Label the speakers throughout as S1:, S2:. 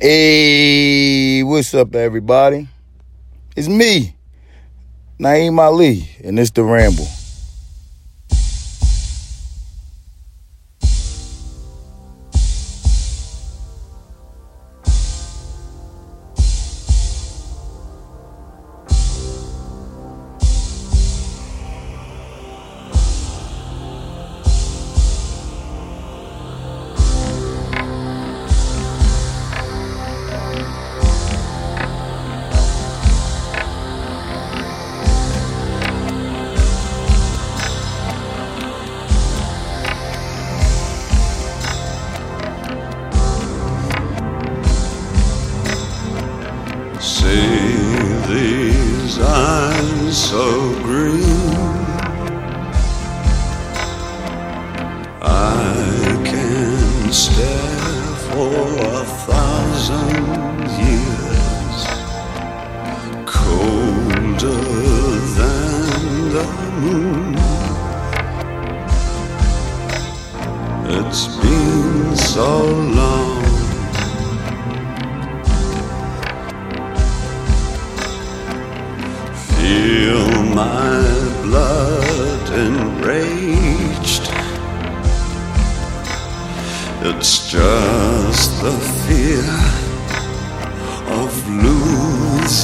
S1: Hey, what's up, everybody? It's me, Naeem Ali, and it's The Ramble.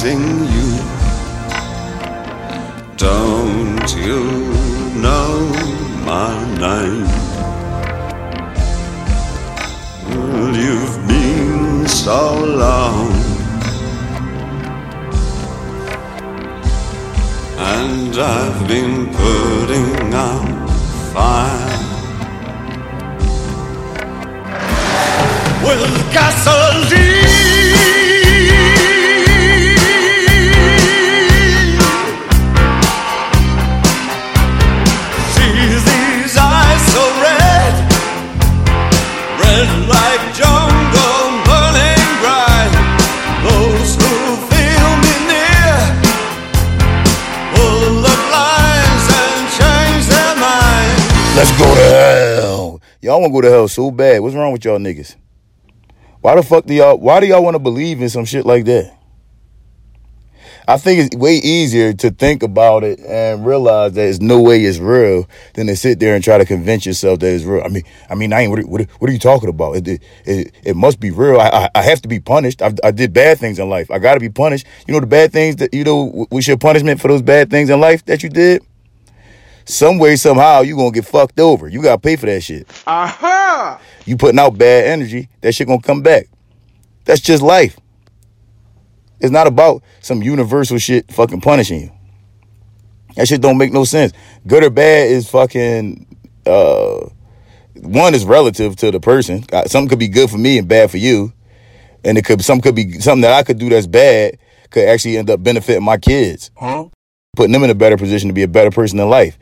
S2: Losing you. Don't you know my name? Well, you've been so long. And I've been putting out fire with gasoline.
S1: Y'all want to go to hell so bad. What's wrong with y'all niggas? Why the fuck do y'all? Why do y'all want to believe in some shit like that? I think it's way easier to think about it and realize that there's no way it's real than to sit there and try to convince yourself that it's real. I mean, I mean, I ain't. What, are- what, are- you talking about? It, it, it, must be real. I, I, I have to be punished. I, I did bad things in life. I got to be punished. You know the bad things that you know. What's your punishment for those bad things in life that you did? Some way, somehow, you gonna get fucked over. You gotta pay for that shit.
S3: Aha!
S1: You putting out bad energy, that shit gonna come back. That's just life. It's not about some universal shit fucking punishing you. That shit don't make no sense. Good or bad is fucking uh one is relative to the person. Uh, Something could be good for me and bad for you. And it could some could be something that I could do that's bad could actually end up benefiting my kids.
S3: Huh?
S1: Putting them in a better position to be a better person in life.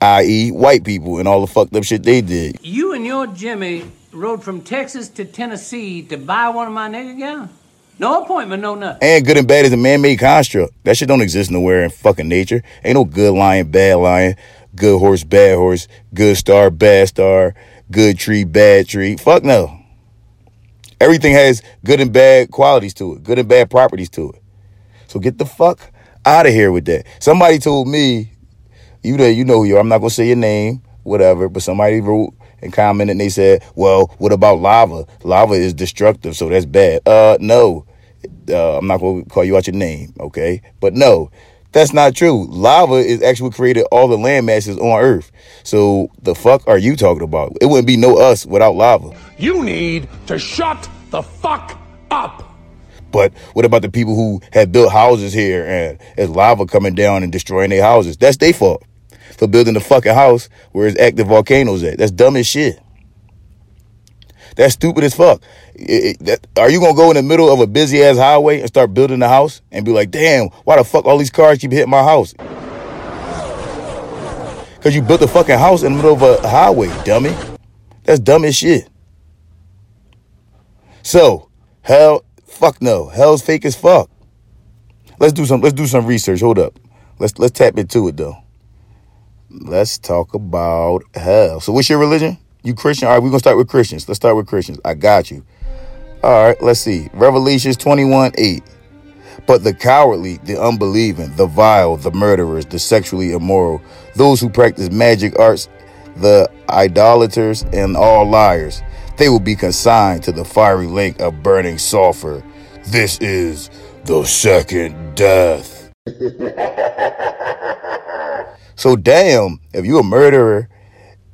S1: I.e. white people and all the fucked up shit they did.
S4: You and your Jimmy rode from Texas to Tennessee to buy one of my nigga gowns? No appointment, no nothing.
S1: And good and bad is a man-made construct. That shit don't exist nowhere in fucking nature. Ain't no good lion, bad lion, good horse, bad horse, good star, bad star, good tree, bad tree. Fuck no. Everything has good and bad qualities to it, good and bad properties to it. So get the fuck out of here with that. Somebody told me, you know, you know who you are. I'm not gonna say your name, whatever. But somebody wrote and commented and they said, "Well, what about lava? Lava is destructive, so that's bad." Uh, no, uh, I'm not gonna call you out your name, okay? But no, that's not true. Lava is actually created all the land masses on Earth. So the fuck are you talking about? It wouldn't be no us without lava.
S3: You need to shut the fuck up!
S1: But what about the people who have built houses here and there's lava coming down and destroying their houses? That's their fault for building the fucking house where it's active volcanoes at. That's dumb as shit. That's stupid as fuck. It- it- that- are you gonna go in the middle of a busy ass highway and start building a house and be like, damn, why the fuck all these cars keep hitting my house? Cause you built a fucking house in the middle of a highway, dummy. That's dumb as shit. So, hell, fuck no. Hell's fake as fuck. Let's do some. Let's do some research. Hold up. Let's let's tap into it though. Let's talk about hell. So, what's your religion? You Christian? All right, we're gonna start with Christians. Let's start with Christians. I got you. All right, let's see. Revelations 21 8. But the cowardly, the unbelieving, the vile, the murderers, the sexually immoral, those who practice magic arts, the idolaters, and all liars, they will be consigned to the fiery lake of burning sulfur. This is the second death. so damn, if you a murderer,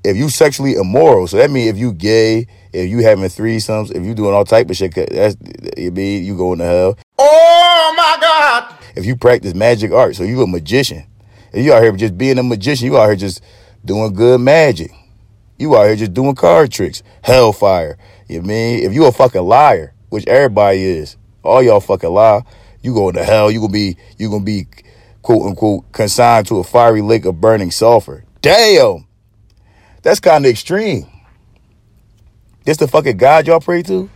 S1: if you sexually immoral, so that means if you gay, if you having threesomes, if you doing all type of shit, that's you mean you going to hell.
S5: Oh my God!
S1: If you practice magic art, so you a magician. If you out here just being a magician, you out here just doing good magic. You out here just doing card tricks, hellfire. You mean if you a fucking liar, which everybody is, all y'all fucking lie, you going to hell. You gonna be you gonna be quote unquote consigned to a fiery lake of burning sulfur. Damn, that's kind of extreme. This the fucking God y'all pray to?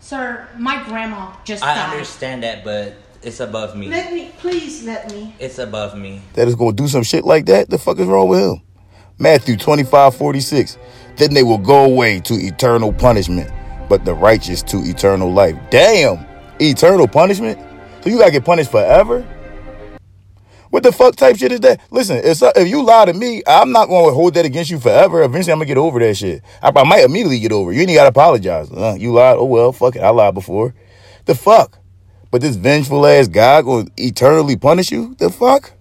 S6: Sir, my grandma just
S7: I
S6: died.
S7: understand that, but it's above me.
S3: Let me, please let me.
S7: It's above me.
S1: that is going to do some shit like that? The fuck is wrong with him? Matthew 25, 46. Then they will go away to eternal punishment, but the righteous to eternal life. Damn, eternal punishment? So you gotta get punished forever? What the fuck type shit is that? Listen, if, if you lie to me, I'm not going to hold that against you forever. Eventually, I'm going to get over that shit. I, I might immediately get over it. You ain't got to apologize. Uh, you lied. Oh, well, fuck it. I lied before. The fuck? But this vengeful ass God going to eternally punish you? The fuck?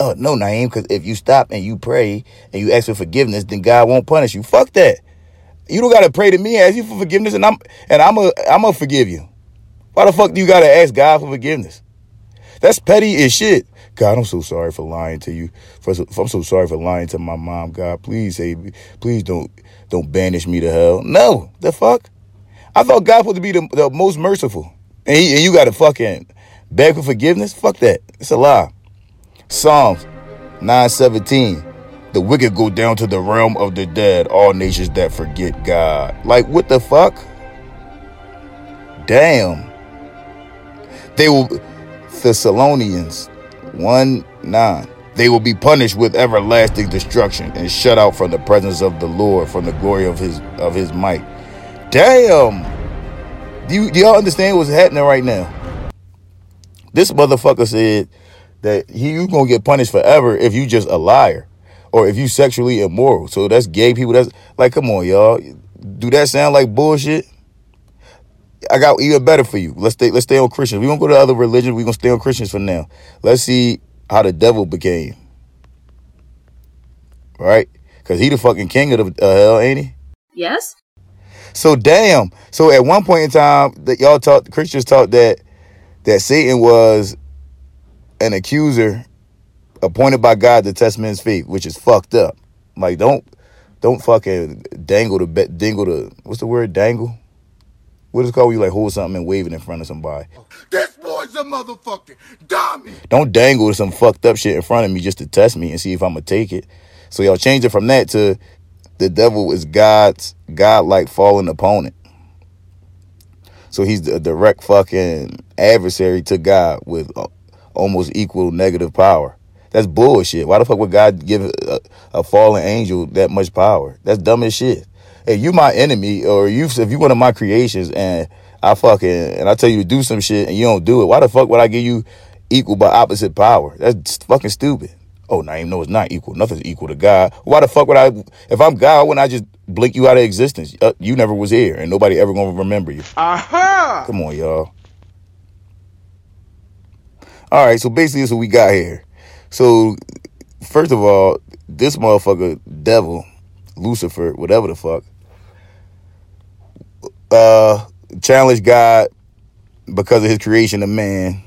S1: Oh, no, Naeem, because if you stop and you pray and you ask for forgiveness, then God won't punish you. Fuck that. You don't gotta pray to me, ask you for forgiveness, and I'm and I'm a I'm gonna forgive you. Why the fuck do you gotta ask God for forgiveness? That's petty as shit. God, I'm so sorry for lying to you. For, I'm so sorry for lying to my mom. God, please save me. Please don't don't banish me to hell. No, the fuck. I thought God was to be the, the most merciful, and, he, and you got to fucking beg for forgiveness. Fuck that. It's a lie. Psalms 917. The wicked go down to the realm of the dead, all nations that forget God. Like, what the fuck? Damn. They will, Thessalonians 1 9. They will be punished with everlasting destruction and shut out from the presence of the Lord, from the glory of his of his might. Damn. Do, you, do y'all understand what's happening right now? This motherfucker said that he you gonna get punished forever if you just a liar or if you sexually immoral. So that's gay people. That's like, come on, y'all. Do that sound like bullshit? I got even better for you. Let's stay. Let's stay on Christians. We gonna go to other religions. We gonna stay on Christians for now. Let's see how the devil became. Right? Cause he the fucking king of the uh, hell, ain't he?
S6: Yes?
S1: So damn. So at one point in time, that y'all taught Christians taught that that Satan was an accuser appointed by God to test men's faith, which is fucked up. Like don't don't fucking dangle the bet dingle the what's the word dangle? What is it called when you like hold something and wave it in front of somebody?
S5: This boy's a motherfucking dummy.
S1: Don't dangle some fucked up shit in front of me just to test me and see if I'm gonna take it. So y'all change it from that to the devil is God's God-like fallen opponent. So he's the direct fucking adversary to God with uh, almost equal negative power. That's bullshit. Why the fuck would God give a, a fallen angel that much power? That's dumb as shit. Hey, you my enemy or you if you one of my creations and I fucking and I tell you to do some shit and you don't do it, why the fuck would I give you equal but opposite power? That's fucking stupid. Oh, now you know it's not equal. Nothing's equal to God. Why the fuck would I? If I'm God, wouldn't I just blink you out of existence? Uh, you never was here, and nobody ever gonna remember you.
S5: Aha!
S1: Come on, y'all. All right, so basically, this is what we got here. So, first of all, this motherfucker, devil, Lucifer, whatever the fuck, uh, challenged God because of his creation of man,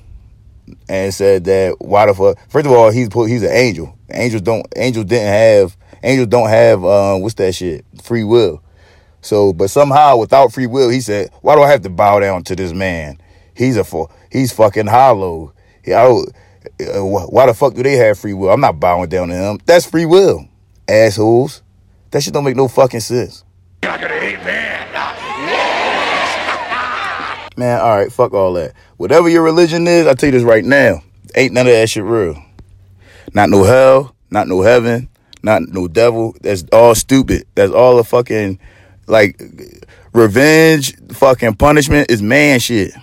S1: and said that why the fuck? First of all, he's he's an angel. Angels don't angels didn't have angels don't have uh, what's that shit free will. So, but somehow without free will, he said, "Why do I have to bow down to this man? He's a fu- he's fucking hollow. I uh, why the fuck do they have free will? I'm not bowing down to them. That's free will, assholes. That shit don't make no fucking sense. Man, all right, fuck all that. Whatever your religion is, I tell you this right now, ain't none of that shit real. Not no hell, not no heaven, not no devil. That's all stupid. That's all a fucking like Revenge, fucking punishment is man shit.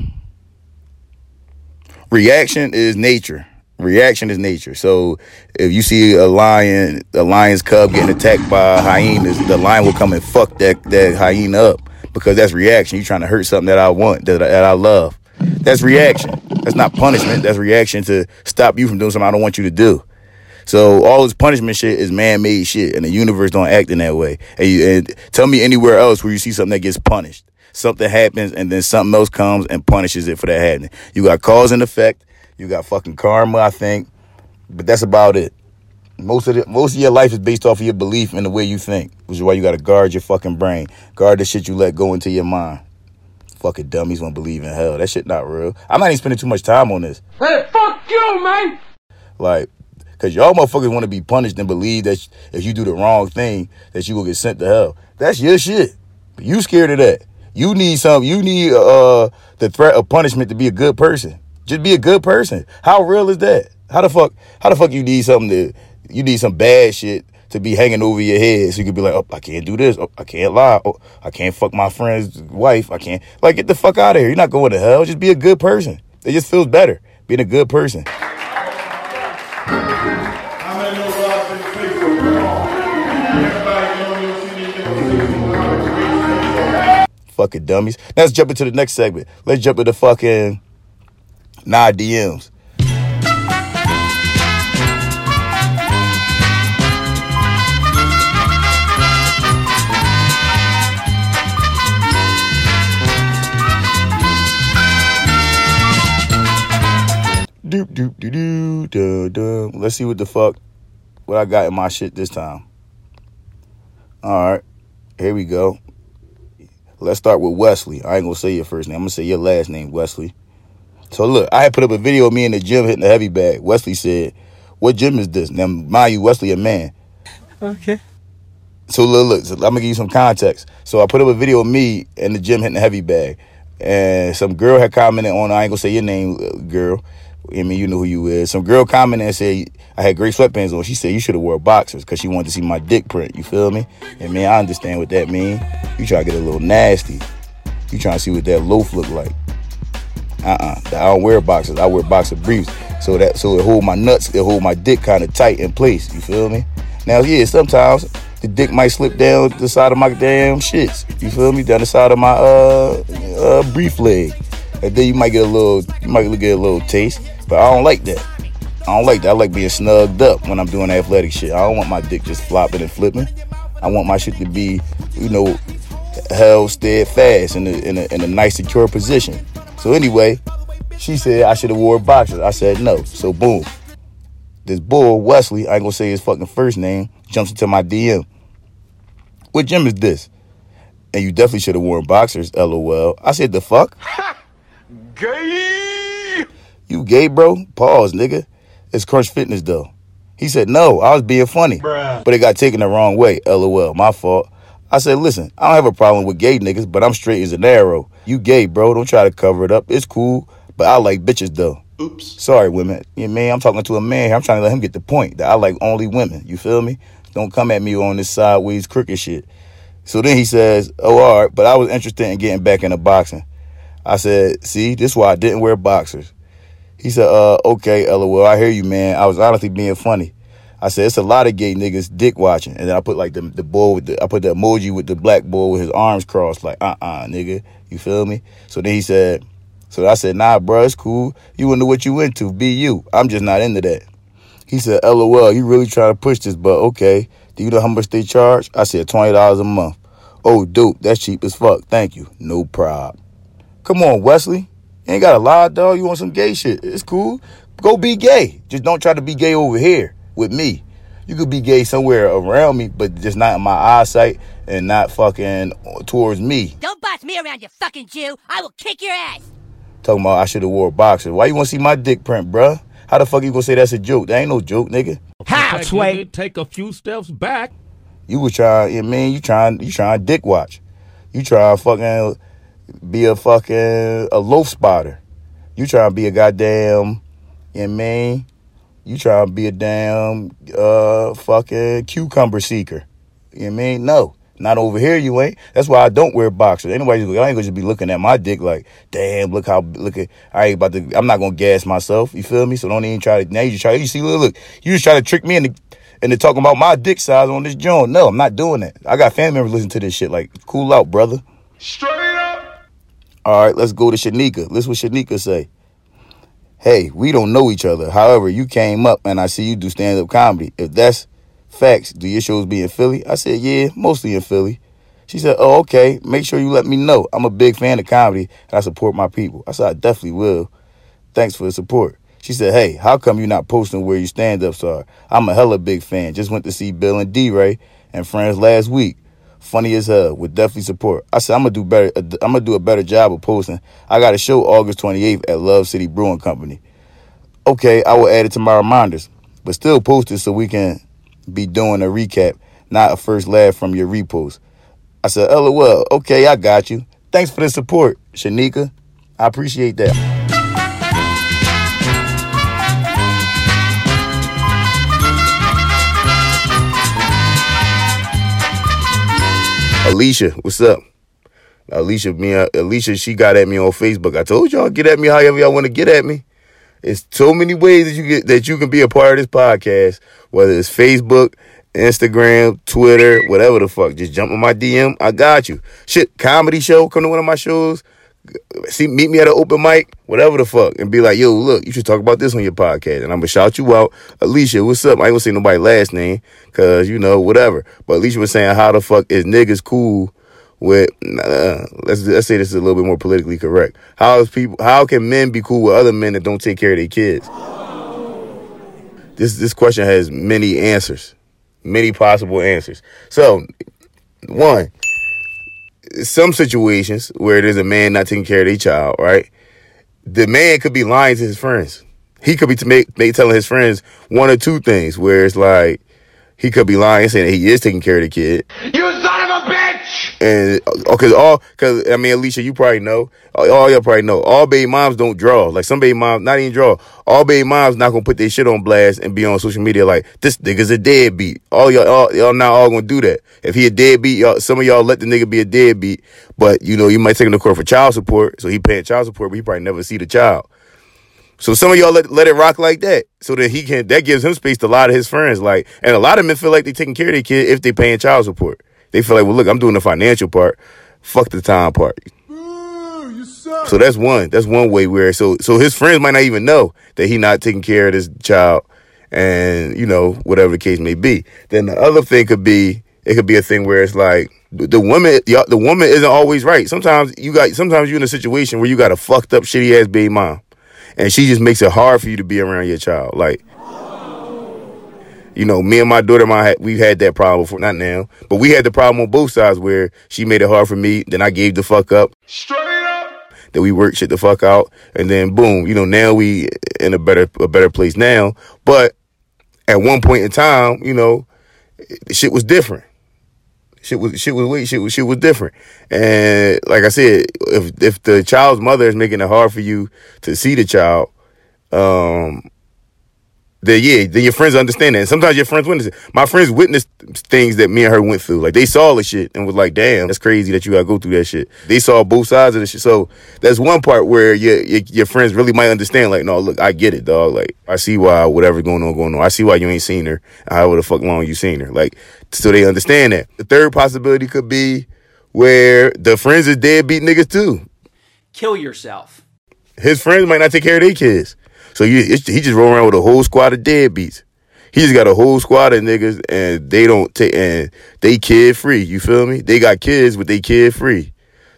S1: Reaction is nature. Reaction is nature. So if you see a lion, a lion's cub getting attacked by hyenas, the lion will come and fuck that that hyena up because that's reaction. You're trying to hurt something that I want, that, that I love. That's reaction. That's not punishment. That's reaction to stop you from doing something I don't want you to do. So all this punishment shit is man-made shit, and the universe don't act in that way. And, you, and tell me anywhere else where you see something that gets punished. Something happens, and then something else comes and punishes it for that happening. You got cause and effect. You got fucking karma, I think, but that's about it. Most of the, most of your life is based off of your belief and the way you think, which is why you got to guard your fucking brain, guard the shit you let go into your mind. Fucking dummies won't believe in hell. That shit not real. I'm not even spending too much time on this.
S8: Hey, fuck you, man!
S1: Like, cause y'all motherfuckers want to be punished and believe that if you do the wrong thing, that you will get sent to hell. That's your shit. But You scared of that. You need some. You need uh the threat of punishment to be a good person. Just be a good person. How real is that? How the fuck? How the fuck you need something to? You need some bad shit to be hanging over your head, so you could be like, oh, I can't do this. Oh, I can't lie. Oh, I can't fuck my friend's wife. I can't. Like, get the fuck out of here. You're not going to hell. Just be a good person. It just feels better being a good person. Fucking dummies. Now let's jump into the next segment. Let's jump into fucking nah DMs. Doop doop doo doo doo doo. Let's see what the fuck what I got in my shit this time. All right, here we go. Let's start with Wesley. I ain't gonna say your first name. I'm gonna say your last name, Wesley. So look, I had put up a video of me in the gym hitting the heavy bag. Wesley said, "What gym is this?" Now, mind you, Wesley a man.
S7: Okay.
S1: So look, look. So I'm gonna give you some context. So I put up a video of me in the gym hitting the heavy bag, and some girl had commented on. I ain't gonna say your name, uh, girl. I mean, you know who you is. Some girl commented and said I had great sweatpants on. She said you should have wore boxers because she wanted to see my dick print. You feel me? And man, I understand what that mean. You try to get a little nasty. You trying to see what that loaf look like. Uh-uh. I don't wear boxers. I wear boxer briefs. So that so it hold my nuts, it hold my dick kind of tight in place. You feel me? Now, yeah, sometimes the dick might slip down the side of my damn shits. You feel me? Down the side of my uh uh brief leg. And then you might get a little you might get a little taste. But I don't like that. I don't like that. I like being snugged up when I'm doing athletic shit. I don't want my dick just flopping and flipping. I want my shit to be, you know, held steadfast in a, in a, in a nice, secure position. So anyway, she said I should have wore boxers. I said no. So boom. This bull, Wesley, I ain't gonna say his fucking first name, jumps into my DM. What gym is this? And you definitely should have worn boxers, lol. I said, the fuck?
S8: Gay!
S1: You gay, bro? Pause, nigga. It's Crunch Fitness, though. He said, no, I was being funny.
S3: Bruh.
S1: But it got taken the wrong way, lol. My fault. I said, listen, I don't have a problem with gay niggas, but I'm straight as an arrow. You gay, bro. Don't try to cover it up. It's cool, but I like bitches, though.
S3: Oops.
S1: Sorry, women. Yeah, man, I'm talking to a man here. I'm trying to let him get the point that I like only women. You feel me? Don't come at me on this sideways crooked shit. So then he says, oh, all right, but I was interested in getting back into boxing. I said, see, this is why I didn't wear boxers. He said, uh, okay, lol, I hear you, man. I was honestly being funny. I said, it's a lot of gay niggas dick watching. And then I put like the, the boy with the, I put the emoji with the black boy with his arms crossed, like, uh-uh, nigga. You feel me? So then he said, so I said, nah, bro, it's cool. You know what you into. Be you. I'm just not into that. He said, LOL, you really trying to push this, but okay. Do you know how much they charge? I said, $20 a month. Oh, dope. That's cheap as fuck. Thank you. No prob. Come on, Wesley. You ain't got a lie, dog. You want some gay shit. It's cool. Go be gay. Just don't try to be gay over here with me. You could be gay somewhere around me, but just not in my eyesight and not fucking towards me.
S9: Don't boss me around, you fucking Jew. I will kick your ass.
S1: Talking about I should have wore boxers. Why you want to see my dick print, bruh? How the fuck you gonna say that's a joke? That ain't no joke, nigga.
S8: Halfway. Take a few steps back.
S1: You was trying, you mean you trying, you trying dick watch. You trying fucking be a fucking a loaf spotter. You trying to be a goddamn, you know mean? You trying to be a damn uh fucking cucumber seeker. You know I mean? No. Not over here, you ain't. That's why I don't wear boxers. Anybody, I ain't gonna just be looking at my dick like, damn, look how, look at, I ain't about to, I'm not gonna gas myself. You feel me? So don't even try to, now you try, you see, look, look, you just try to trick me into, into talking about my dick size on this joint. No, I'm not doing that. I got family members listening to this shit. Like, cool out, brother.
S3: Straight up.
S1: All right, let's go to Shanika. Listen what Shanika say. Hey, we don't know each other. However, you came up and I see you do stand up comedy. If that's facts, do your shows be in Philly? I said, yeah, mostly in Philly. She said, oh, okay. Make sure you let me know. I'm a big fan of comedy and I support my people. I said, I definitely will. Thanks for the support. She said, hey, how come you not posting where your stand ups are? I'm a hella big fan. Just went to see Bill and D Ray and friends last week. Funny as hell. Would definitely support. I said I'm gonna do better. Uh, I'm gonna do a better job of posting. I got a show August 28th at Love City Brewing Company. Okay, I will add it to my reminders, but still post it so we can be doing a recap, not a first laugh from your repost. I said, LOL. Okay, I got you. Thanks for the support, Shanika. I appreciate that. Alicia, what's up? Alicia, me, uh, Alicia, she got at me on Facebook. I told y'all get at me however y'all want to get at me. It's so many ways that you get that you can be a part of this podcast, whether it's Facebook, Instagram, Twitter, whatever the fuck. Just jump on my DM. I got you. Shit, comedy show, come to one of my shows. See, meet me at an open mic, whatever the fuck, and be like, yo, look, you should talk about this on your podcast. And I'm gonna shout you out. Alicia, what's up? I ain't gonna say nobody last name, cause you know, whatever. But Alicia was saying, how the fuck is niggas cool with let's let's say this is a little bit more politically correct. How is people how can men be cool with other men that don't take care of their kids? This this question has many answers. Many possible answers. So one, some situations where there's a man not taking care of their child, right? The man could be lying to his friends. He could be to make, make telling his friends one or two things where it's like he could be lying saying that he is taking care of the kid.
S3: You son of a bitch!
S1: And uh, okay, all because I mean, Alicia, you probably know. Uh, all y'all probably know. All baby moms don't draw. Like some baby moms, not even draw. All baby moms not gonna put their shit on blast and be on social media like this nigga's a deadbeat. All y'all, all, y'all not all gonna do that. If he a deadbeat, y'all, some of y'all let the nigga be a deadbeat. But you know, you might take him to court for child support, so he paying child support, but he probably never see the child. So some of y'all let, let it rock like that, so that he can. That gives him space to a lot of his friends. Like, and a lot of men feel like they taking care of their kid if they paying child support. They feel like, well, look, I'm doing the financial part. Fuck the time part. So that's one. That's one way where so so his friends might not even know that he not taking care of this child, and you know whatever the case may be. Then the other thing could be it could be a thing where it's like the woman the woman isn't always right. Sometimes you got sometimes you're in a situation where you got a fucked up shitty ass baby mom, and she just makes it hard for you to be around your child. Like you know, me and my daughter, my we've had that problem before. Not now, but we had the problem on both sides where she made it hard for me. Then I gave the fuck up.
S3: Straight up.
S1: That we worked shit the fuck out, and then boom, you know, now we in a better a better place now. But at one point in time, you know, shit was different. Shit was shit was wait, shit was shit was different. And like I said, if if the child's mother is making it hard for you to see the child, um, then yeah, then your friends understand that. And sometimes your friends witness it. My friends witnessed things that me and her went through. Like they saw the shit and was like, "Damn, that's crazy that you gotta go through that shit." They saw both sides of the shit. So that's one part where your your, your friends really might understand. Like, no, look, I get it, dog. Like, I see why whatever's going on, going on. I see why you ain't seen her. However the fuck long you seen her. Like, so they understand that. The third possibility could be where the friends is deadbeat niggas too.
S10: Kill yourself.
S1: His friends might not take care of their kids. So he just roll around with a whole squad of deadbeats. He just got a whole squad of niggas, and they don't take and they kid free. You feel me? They got kids, but they kid free.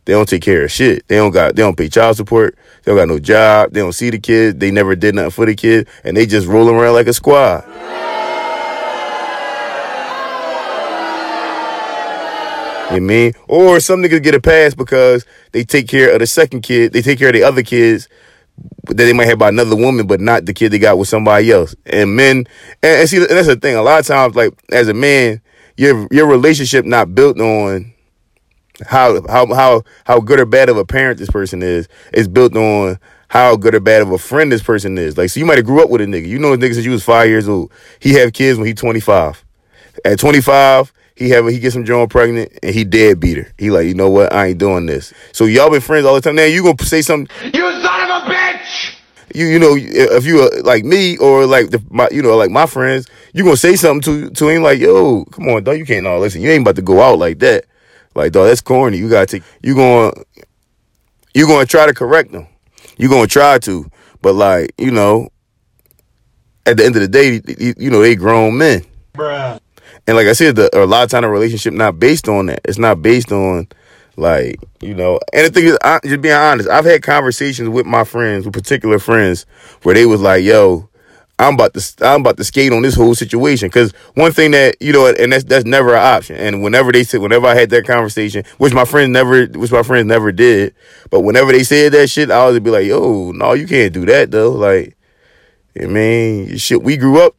S1: They don't take care of shit. They don't got. They don't pay child support. They don't got no job. They don't see the kids. They never did nothing for the kid, and they just rolling around like a squad. You mean? Or some niggas get a pass because they take care of the second kid. They take care of the other kids that they might have by another woman, but not the kid they got with somebody else. And men, and, and see, and that's the thing. A lot of times, like as a man, your your relationship not built on how how how how good or bad of a parent this person is. It's built on how good or bad of a friend this person is. Like, so you might have grew up with a nigga. You know, a nigga since you was five years old. He have kids when he twenty five. At twenty five, he have he gets some Joan pregnant and he dead beat her. He like, you know what? I ain't doing this. So y'all been friends all the time. Now you gonna say something?
S8: You son of a bitch!
S1: You you know if you uh, like me or like the, my you know like my friends, you gonna say something to to him like, yo, come on, dog, you can't. No, listen, you ain't about to go out like that. Like, dog, that's corny. You gotta take. You gonna you gonna try to correct them. You gonna try to, but like you know, at the end of the day, you, you know they grown men.
S3: Bruh.
S1: And like I said, the, a lot of time a relationship not based on that. It's not based on like you know. And the thing is, I, just being honest, I've had conversations with my friends, with particular friends, where they was like, "Yo, I'm about to I'm about to skate on this whole situation." Because one thing that you know, and that's that's never an option. And whenever they said, whenever I had that conversation, which my friends never, which my friends never did, but whenever they said that shit, I always be like, "Yo, no, you can't do that though." Like, I mean, shit, we grew up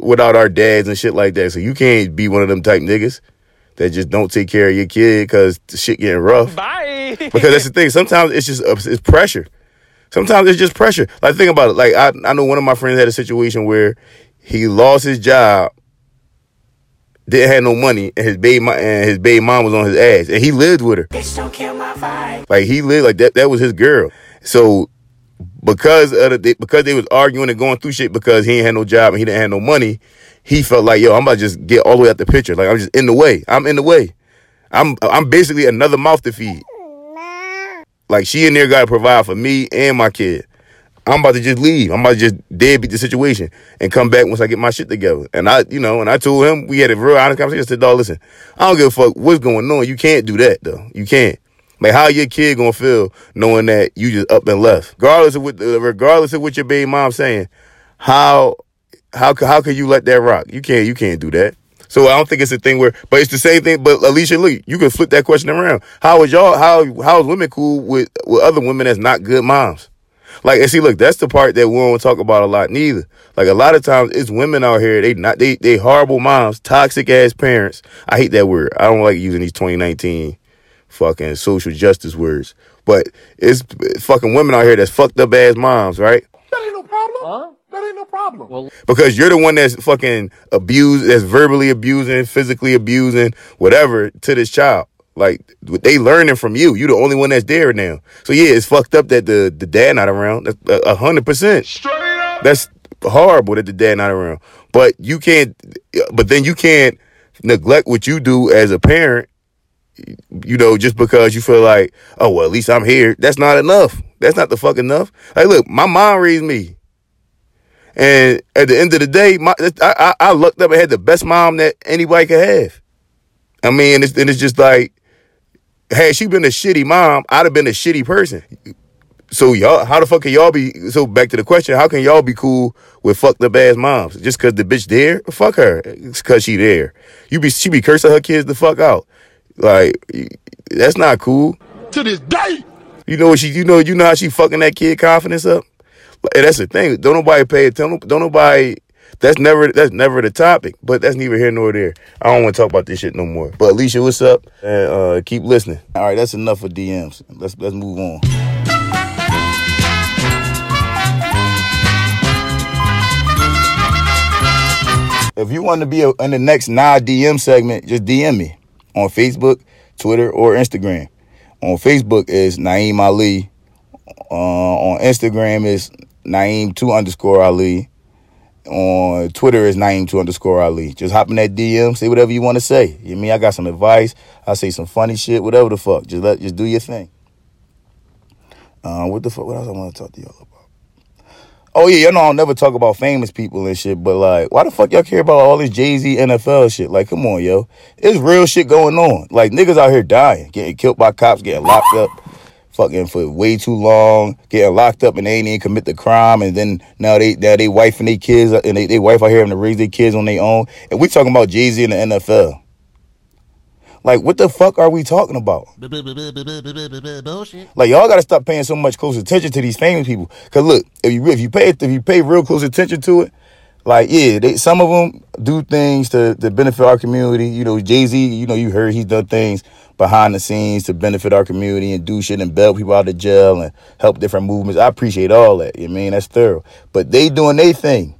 S1: without our dads and shit like that. So you can't be one of them type niggas that just don't take care of your kid because the shit getting rough.
S8: Bye!
S1: Because that's the thing. Sometimes it's just uh, it's pressure. Sometimes it's just pressure. Like think about it. Like I I know one of my friends had a situation where he lost his job, didn't have no money, and his baby mo- and his baby mom was on his ass, and he lived with her.
S9: Bitch, don't kill my vibe.
S1: Like he lived like that. That was his girl. So because of the, because they was arguing and going through shit because he ain't had no job and he didn't have no money, he felt like yo, I'm about to just get all the way out the picture. Like I'm just in the way. I'm in the way. I'm I'm basically another mouth to feed. Like she in there got to provide for me and my kid. I'm about to just leave. I'm about to just deadbeat the situation and come back once I get my shit together. And I, you know, and I told him we had a real honest conversation. I said, "Dog, listen, I don't give a fuck what's going on. You can't do that though. You can't. Like how your kid gonna feel knowing that you just up and left, regardless of what, uh, regardless of what your baby mom's saying. How, how, how can you let that rock? You can't. You can't do that. So I don't think it's a thing where, but it's the same thing. But Alicia Lee, you can flip that question around. How is y'all? How how is women cool with with other women that's not good moms? Like, and see, look, that's the part that we don't talk about a lot neither. Like, a lot of times it's women out here, they not, they, they horrible moms, toxic ass parents. I hate that word. I don't like using these 2019 fucking social justice words. But it's fucking women out here that's fucked up ass moms, right?
S8: That ain't no problem. Huh? That ain't no problem. Well,
S1: Because you're the one that's fucking abused, that's verbally abusing, physically abusing, whatever to this child. Like they learning from you. You the only one that's there now. So yeah, it's fucked up that the the dad not around. That's a a hundred percent.
S8: straight up.
S1: That's horrible that the dad not around. But you can't. But then you can't neglect what you do as a parent. You know, just because you feel like, oh well, at least I'm here. That's not enough. That's not the fuck enough. Hey, look, my mom raised me, and at the end of the day, my I I, I looked up and had the best mom that anybody could have. I mean, it's, and it's just like, had she been a shitty mom, I'd have been a shitty person. So y'all, how the fuck can y'all be? So back to the question, how can y'all be cool with fucked up ass moms just cause the bitch there? Fuck her, it's cause she there. You be she be cursing her kids the fuck out, like that's not cool.
S8: To this day.
S1: You know what she? You know you know how she fucking that kid confidence up. And that's the thing. Don't nobody pay attention. Don't nobody. That's never that's never the topic. But that's neither here nor there. I don't want to talk about this shit no more. But Alicia, what's up? And uh, keep listening. All right, that's enough for DMs. Let's let's move on. If you want to be a, in the next nah DM segment, just DM me on Facebook, Twitter, or Instagram. On Facebook is Naeem Ali. Uh, on Instagram is Naeem two underscore Ali. On Twitter is Naeem two underscore Ali. Just hop in that DM, say whatever you want to say. You mean I got some advice? I say some funny shit, whatever the fuck. Just let just do your thing. Uh, what the fuck? What else I want to talk to y'all about? Oh yeah, y'all know I'll never talk about famous people and shit, but like, why the fuck y'all care about all this Jay Z NFL shit? Like, come on, yo, it's real shit going on. Like niggas out here dying, getting killed by cops, getting locked up, fucking for way too long, getting locked up and they ain't even commit the crime, and then now they now they wife and they kids and they, they wife out here having to raise their kids on their own, and we talking about Jay Z and the NFL. Like, what the fuck are we talking about?
S9: Bullshit.
S1: Like y'all gotta stop paying so much close attention to these famous people. Cause look, if you if you pay if you pay real close attention to it, like yeah, they some of them do things to to benefit our community. You know, Jay Z. You know, you heard he's done things behind the scenes to benefit our community and do shit and bail people out of jail and help different movements. I appreciate all that. You know I mean that's thorough. But they doing their thing.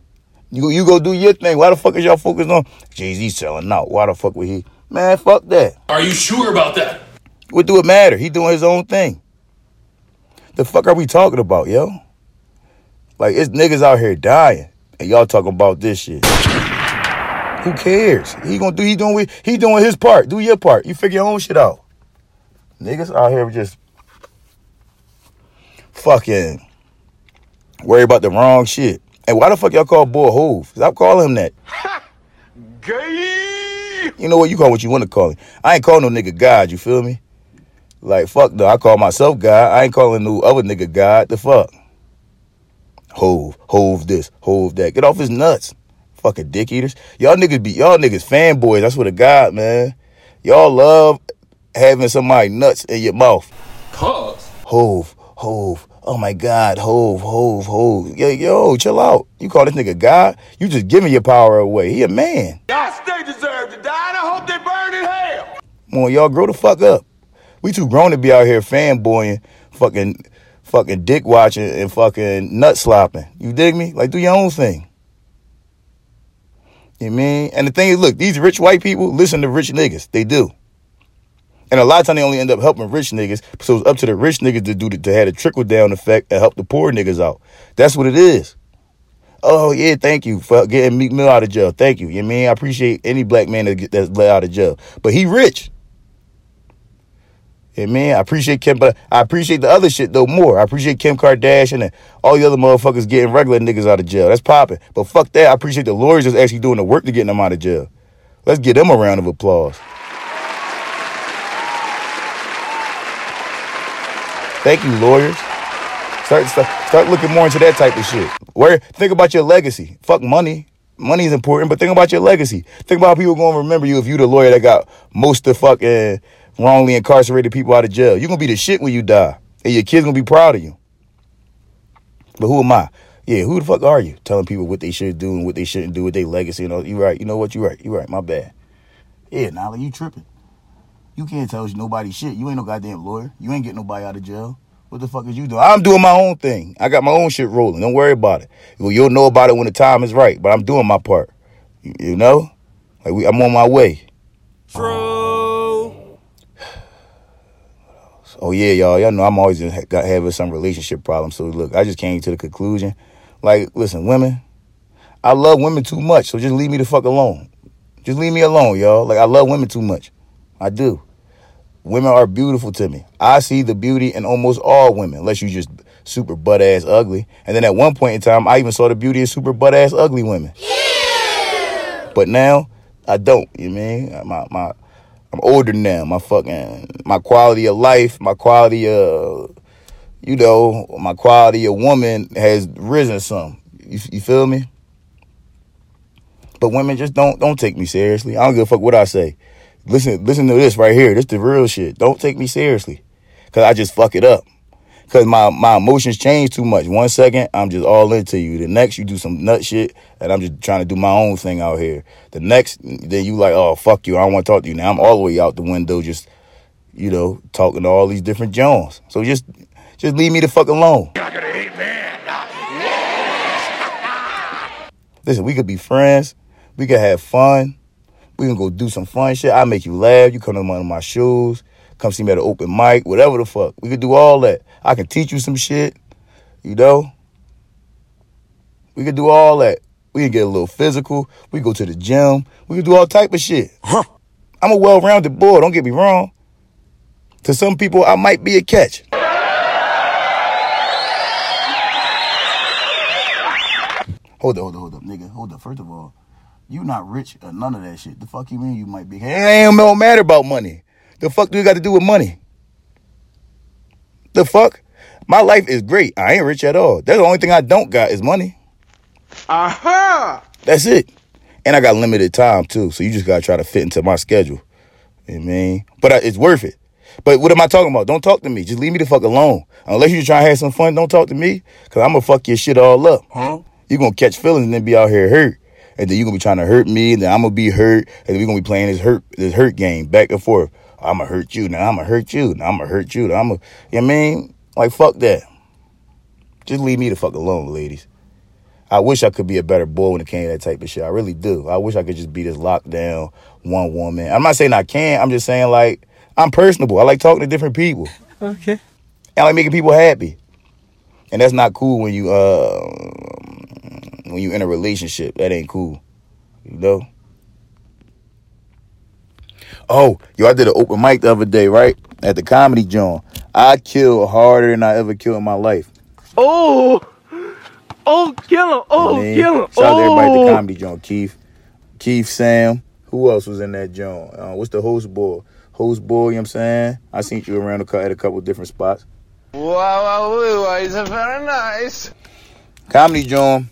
S1: You you go do your thing. Why the fuck is y'all focused on Jay Z selling out? Why the fuck would he? Man, fuck that.
S8: Are you sure about that?
S1: What do it matter? He doing his own thing. The fuck are we talking about, yo? Like it's niggas out here dying, and y'all talking about this shit. Who cares? He gonna do. He doing. He doing his part. Do your part. You figure your own shit out. Niggas out here just fucking worry about the wrong shit. And why the fuck y'all call boy Hove? Stop calling him that.
S3: Gay.
S1: You know what? You call what you want to call him. I ain't calling no nigga God. You feel me? Like fuck no. I call myself God. I ain't calling no other nigga God. The fuck. Hove, hove this, hove that. Get off his nuts. Fucking dick eaters. Y'all niggas be y'all niggas fanboys. That's what a God, man. Y'all love having somebody nuts in your mouth.
S8: Pause.
S1: Hove, hove. Oh my God, hove, hove, hove. Yo, yo, chill out. You call this nigga God? You just giving your power away. He a man.
S3: Y'all stay deserve to die, and I hope they burn in hell.
S1: Come on, y'all grow the fuck up. We too grown to be out here fanboying, fucking, fucking dick watching and fucking nut slopping. You dig me? Like do your own thing. You mean? And the thing is, look, these rich white people listen to rich niggas. They do. And a lot of time they only end up helping rich niggas. So it's up to the rich niggas to do the, to have a trickle down effect and help the poor niggas out. That's what it is. Oh yeah, thank you for getting Meek Mill out of jail. Thank you. You know I mean? I appreciate any black man that that's let out of jail. But he rich. Yeah, man, I appreciate Kim, but I appreciate the other shit though more. I appreciate Kim Kardashian and all the other motherfuckers getting regular niggas out of jail. That's popping. But fuck that. I appreciate the lawyers that's actually doing the work to get them out of jail. Let's give them a round of applause. Thank you, lawyers. Start, start start looking more into that type of shit. Where think about your legacy. Fuck money. Money is important, but think about your legacy. Think about people gonna remember you if you the lawyer that got most of the fucking wrongly incarcerated people out of jail. You're gonna be the shit when you die. And your kids gonna be proud of you. But who am I? Yeah, who the fuck are you? Telling people what they should do and what they shouldn't do with their legacy and all. You right. You know what? You right. You right. My bad. Yeah, Nala, you tripping. You can't tell nobody shit. You ain't no goddamn lawyer. You ain't getting nobody out of jail. What the fuck is you doing? I'm doing my own thing. I got my own shit rolling. Don't worry about it. You'll know about it when the time is right. But I'm doing my part. You, know, like we, I'm on my way.
S5: True.
S1: Oh yeah, y'all. Y'all know I'm always got having some relationship problems. So look, I just came to the conclusion. Like, listen, women, I love women too much. So just leave me the fuck alone. Just leave me alone, y'all. Like I love women too much. I do. Women are beautiful to me. I see the beauty in almost all women, unless you just super butt ass ugly. And then at one point in time, I even saw the beauty in super butt ass ugly women. Yeah. But now I don't. You mean my my I'm older now. My fucking my quality of life, my quality of you know, my quality of woman has risen some. You, you feel me? But women just don't don't take me seriously. I don't give a fuck what I say. Listen, listen to this right here. This the real shit. Don't take me seriously, cause I just fuck it up. Cause my my emotions change too much. One second I'm just all into you. The next you do some nut shit, and I'm just trying to do my own thing out here. The next then you like, oh fuck you, I don't want to talk to you now. I'm all the way out the window, just you know, talking to all these different Jones. So just just leave me the fuck alone. Listen, we could be friends. We could have fun. We can go do some fun shit. I make you laugh. You come to one of my shows. Come see me at an open mic. Whatever the fuck. We could do all that. I can teach you some shit. You know? We could do all that. We can get a little physical. We go to the gym. We can do all type of shit. I'm a well-rounded boy. Don't get me wrong. To some people, I might be a catch. Hold up, hold up, hold up, nigga. Hold up. First of all, you not rich or none of that shit. The fuck you mean you might be? It ain't no matter about money. The fuck do you got to do with money? The fuck? My life is great. I ain't rich at all. That's the only thing I don't got is money.
S3: Aha!
S1: That's it. And I got limited time too, so you just gotta try to fit into my schedule. You know I mean? But I, it's worth it. But what am I talking about? Don't talk to me. Just leave me the fuck alone. Unless you're trying to have some fun, don't talk to me, cause I'm gonna fuck your shit all up. Huh? You gonna catch feelings and then be out here hurt. And then you're gonna be trying to hurt me, and then I'm gonna be hurt, and then we gonna be playing this hurt this hurt game back and forth. I'm gonna hurt you, now I'm gonna hurt you, now I'm gonna hurt you, now I'm gonna, you know what I mean? Like, fuck that. Just leave me the fuck alone, ladies. I wish I could be a better boy when it came to that type of shit. I really do. I wish I could just be this locked down one woman. I'm not saying I can't. I'm just saying like I'm personable. I like talking to different people.
S11: Okay.
S1: I like making people happy. And that's not cool when you uh when you're in a relationship. That ain't cool. You know? Oh, yo, I did an open mic the other day, right? At the comedy joint. I killed harder than I ever killed in my life.
S11: Oh. Oh, kill him. Oh,
S1: Man,
S11: kill him.
S1: Shout out to everybody at the
S11: Oh.
S1: comedy joint. Keith, Keith, Sam. Who else was in that joint? Uh, what's the host boy? Host boy, you know what I'm saying? I seen you around a, cou- at a couple different spots.
S5: Wow, wow, wow, it's very nice.
S1: Comedy joint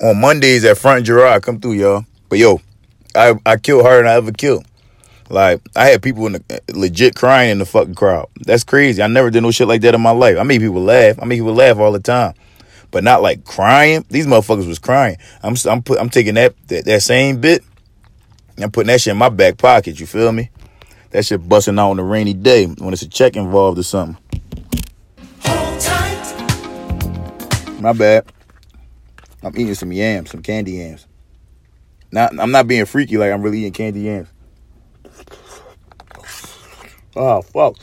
S1: on Mondays at Front Girard. Come through, y'all. But yo, I, I killed harder than I ever killed. Like, I had people in the, legit crying in the fucking crowd. That's crazy. I never did no shit like that in my life. I made people laugh. I made people laugh all the time. But not like crying. These motherfuckers was crying. I'm I'm put, I'm taking that, that that same bit. and I'm putting that shit in my back pocket. You feel me? That shit busting out on a rainy day when it's a check involved or something. My bad. I'm eating some yams, some candy yams. Not I'm not being freaky like I'm really eating candy yams. Oh fuck.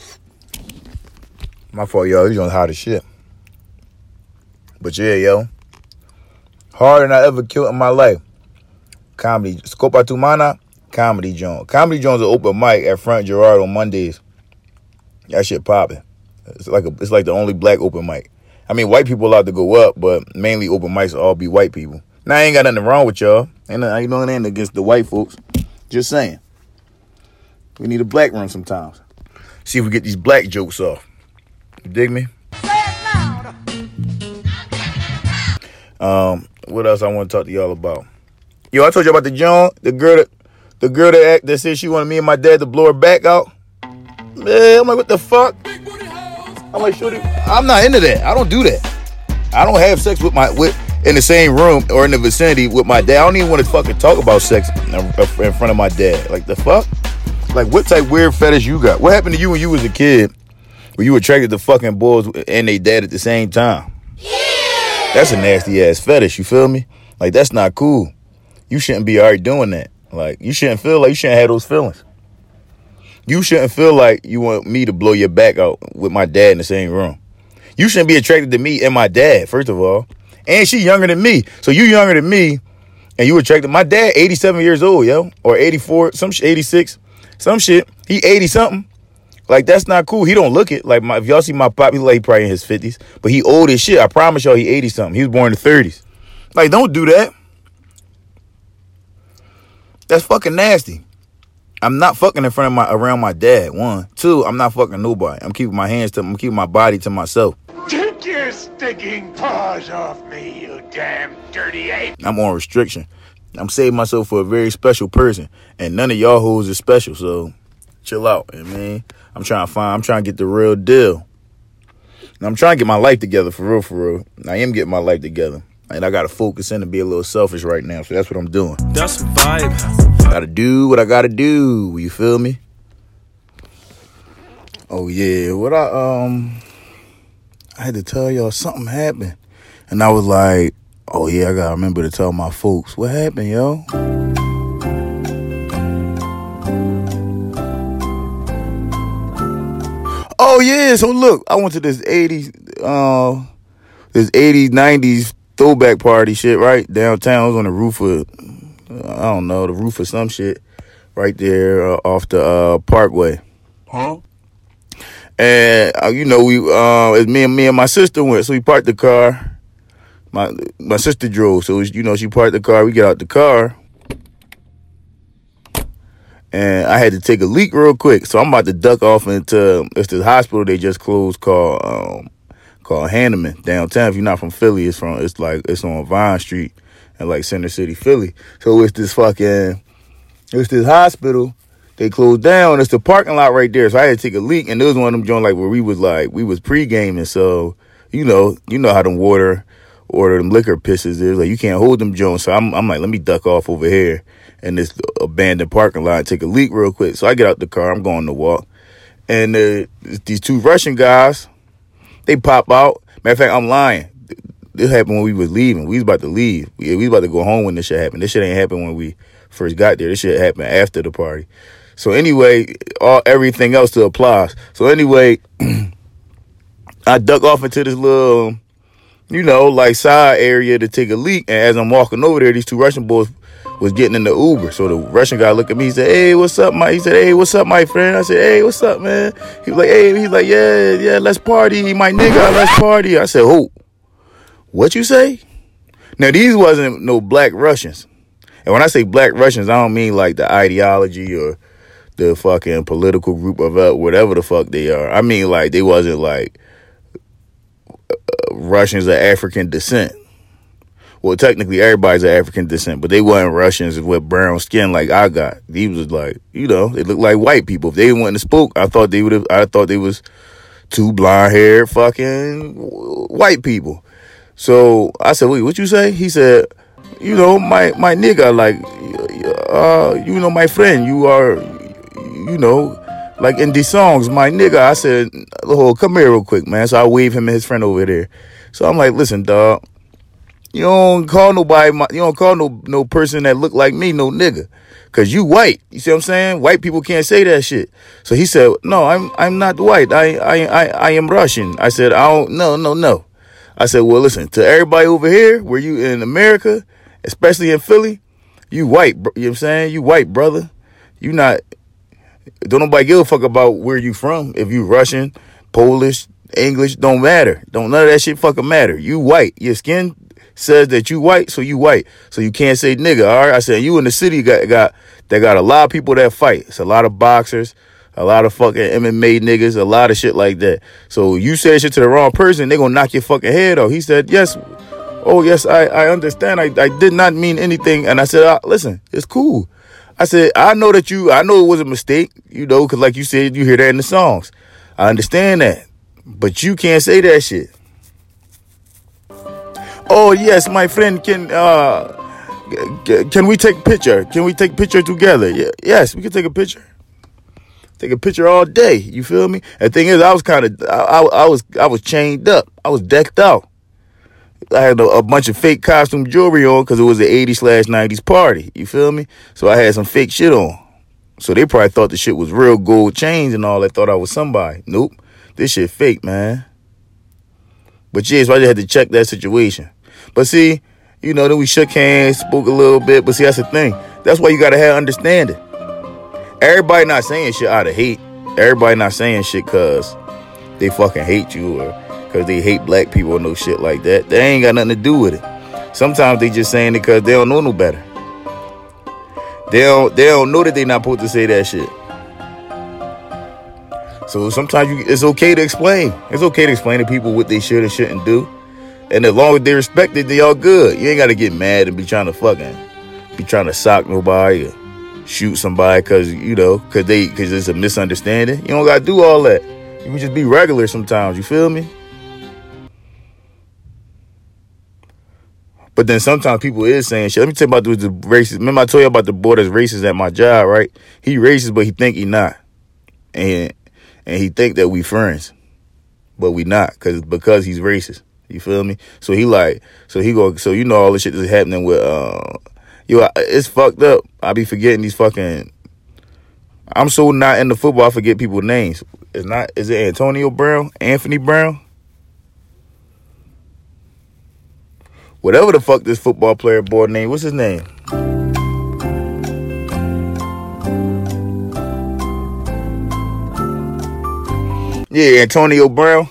S1: My fault, y'all. These on hot as shit. But yeah, yo. Harder than I ever killed in my life. Comedy. Scopa Tumana, Comedy Jones. Comedy Jones will open mic at Front Girard on Mondays. That shit popping. It's like a, it's like the only black open mic. I mean, white people allowed to go up, but mainly open mics all be white people. Now, I ain't got nothing wrong with y'all. Nothing, you know, ain't against the white folks. Just saying. We need a black room sometimes. See if we get these black jokes off. You dig me? Um, what else I want to talk to y'all about? Yo, I told you about the John, the girl that, the girl that act, that said she wanted me and my dad to blow her back out. Man, I'm like, what the fuck? I'm like, shorty, I'm not into that. I don't do that. I don't have sex with my with in the same room or in the vicinity with my dad. I don't even want to fucking talk about sex in front of my dad. Like the fuck? Like what type weird fetish you got? What happened to you when you was a kid? Where you attracted to fucking boys and they dad at the same time? Yeah. That's a nasty ass fetish. You feel me? Like that's not cool. You shouldn't be already doing that. Like you shouldn't feel like you shouldn't have those feelings. You shouldn't feel like you want me to blow your back out with my dad in the same room. You shouldn't be attracted to me and my dad, first of all. And she younger than me. So you younger than me and you attracted my dad 87 years old, yo. Or 84, some shit, 86. Some shit. He 80 something. Like that's not cool. He don't look it. Like my if y'all see my pop, he like probably in his 50s. But he old as shit. I promise y'all he 80 something. He was born in the 30s. Like, don't do that. That's fucking nasty. I'm not fucking in front of my around my dad. One, two. I'm not fucking nobody. I'm keeping my hands to. I'm keeping my body to myself.
S3: Take your stinking paws off me, you damn dirty ape.
S1: I'm on restriction. I'm saving myself for a very special person, and none of y'all hoes is special. So, chill out. I mean, I'm trying to find. I'm trying to get the real deal. And I'm trying to get my life together for real, for real. I am getting my life together, and I gotta focus in and be a little selfish right now. So that's what I'm doing.
S11: That's a vibe.
S1: Gotta do what I gotta do. You feel me? Oh yeah, what I um I had to tell y'all something happened. And I was like, oh yeah, I gotta remember to tell my folks. What happened, yo? Oh yeah, so look, I went to this 80s uh this 80s, 90s throwback party shit, right? Downtown. I was on the roof of I don't know, the roof of some shit right there uh, off the uh, Parkway.
S11: Huh?
S1: And uh, you know, we uh, as me and me and my sister went, so we parked the car. My my sister drove, so you know she parked the car. We get out the car, and I had to take a leak real quick. So I'm about to duck off into it's the hospital they just closed called um, called Hahnemann downtown. If you're not from Philly, it's from it's like it's on Vine Street and like Center City, Philly. So it's this fucking it's this hospital. They closed down. It's the parking lot right there. So I had to take a leak, and there was one of them joints like where we was like we was pre gaming. So you know, you know how them water or them liquor pisses is like you can't hold them joints. So I'm I'm like let me duck off over here in this abandoned parking lot, take a leak real quick. So I get out the car. I'm going to walk, and uh, these two Russian guys, they pop out. Matter of fact, I'm lying. this happened when we was leaving. We was about to leave. We, we was about to go home when this shit happened. This shit ain't happened when we first got there. This shit happened after the party. So anyway, all everything else to applause. So anyway, I duck off into this little, you know, like side area to take a leak. And as I'm walking over there, these two Russian boys was getting in the Uber. So the Russian guy looked at me. He said, "Hey, what's up, my?" He said, "Hey, what's up, my friend?" I said, "Hey, what's up, man?" He was like, "Hey," he's like, "Yeah, yeah, let's party, my nigga, let's party." I said, "Who? What you say?" Now these wasn't no black Russians. And when I say black Russians, I don't mean like the ideology or the fucking political group of uh, whatever the fuck they are. I mean like they wasn't like uh, Russians of African descent. Well, technically everybody's of African descent, but they wasn't Russians with brown skin like I got. He was like, you know, they looked like white people. If they wouldn't have spoke, I thought they would have. I thought they was two blonde haired fucking white people. So I said, wait, what you say? He said, you know, my my nigga, like, uh, you know, my friend, you are, you know, like in these songs, my nigga. I said, oh, come here real quick, man. So I wave him and his friend over there. So I'm like, listen, dog, you don't call nobody, my, you don't call no no person that look like me no nigga, cause you white. You see what I'm saying? White people can't say that shit. So he said, no, I'm I'm not white. I I I, I am Russian. I said, I don't, no, no, no. I said, well, listen, to everybody over here, where you in America, especially in Philly, you white, you know what I'm saying? You white, brother. You not, don't nobody give a fuck about where you from. If you Russian, Polish, English, don't matter. Don't none of that shit fucking matter. You white. Your skin says that you white, so you white. So you can't say nigga, all right? I said, you in the city got, got, that got a lot of people that fight. It's a lot of boxers, a lot of fucking MMA niggas, a lot of shit like that. So you say shit to the wrong person, they gonna knock your fucking head off. He said, yes. Oh, yes, I, I understand. I, I did not mean anything. And I said, uh, listen, it's cool. I said, I know that you, I know it was a mistake, you know, because like you said, you hear that in the songs. I understand that. But you can't say that shit. Oh, yes, my friend, can, uh, can we take picture? Can we take picture together? Yeah, yes, we can take a picture. Take a picture all day. You feel me? And thing is, I was kind of, I, I, I was, I was chained up. I was decked out. I had a, a bunch of fake costume jewelry on because it was an 80s slash 90s party. You feel me? So I had some fake shit on. So they probably thought the shit was real gold chains and all. They thought I was somebody. Nope. This shit fake, man. But yeah, so I just had to check that situation. But see, you know, then we shook hands, spoke a little bit. But see, that's the thing. That's why you gotta have understanding. Everybody not saying shit out of hate. Everybody not saying shit cause they fucking hate you or cause they hate black people or no shit like that. They ain't got nothing to do with it. Sometimes they just saying it cause they don't know no better. They don't they don't know that they not supposed to say that shit. So sometimes you, it's okay to explain. It's okay to explain to people what they should and shouldn't do. And as long as they respect it, they all good. You ain't gotta get mad and be trying to fucking be trying to sock nobody or shoot somebody cause you know, cause they cause it's a misunderstanding. You don't gotta do all that. You can just be regular sometimes, you feel me? But then sometimes people is saying shit. Let me tell you about the, the racist. Remember I told you about the boy that's racist at my job, right? He racist, but he think he not. And and he think that we friends. But we not, cause because he's racist. You feel me? So he like, so he go, so you know all the shit that's happening with, uh, yo, it's fucked up. I be forgetting these fucking. I'm so not into football, I forget people's names. It's not. Is it Antonio Brown? Anthony Brown? Whatever the fuck this football player boy name. What's his name? Yeah, Antonio Brown.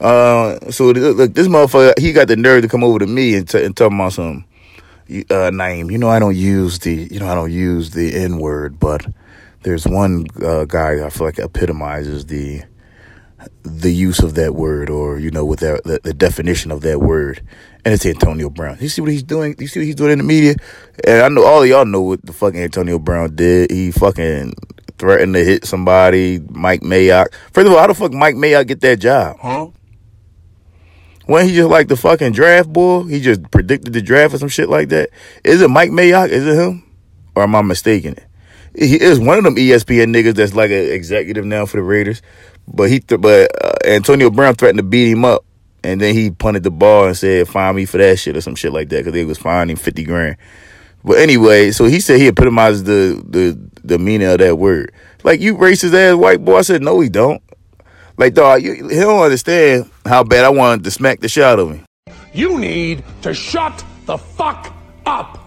S1: Uh, so look, this motherfucker, he got the nerve to come over to me and, t- and talk about some uh, name. You know, I don't use the, you know, I don't use the N word, but there's one uh, guy I feel like epitomizes the the use of that word, or you know, with that the, the definition of that word, and it's Antonio Brown. You see what he's doing? You see what he's doing in the media? And I know all of y'all know what the fucking Antonio Brown did. He fucking threatened to hit somebody, Mike Mayock. First of all, how the fuck Mike Mayock get that job? Huh? When he just like the fucking draft boy, he just predicted the draft or some shit like that. Is it Mike Mayock? Is it him? Or am I mistaken? He is one of them ESPN niggas that's like an executive now for the Raiders. But he, th- but uh, Antonio Brown threatened to beat him up And then he punted the ball and said, "Find me for that shit" or some shit like that because they was fining fifty grand. But anyway, so he said he epitomized the the the meaning of that word. Like you racist ass white boy. I said no, he don't. Like dog, you, he don't understand how bad I wanted to smack the shit out of him.
S8: You need to shut the fuck up.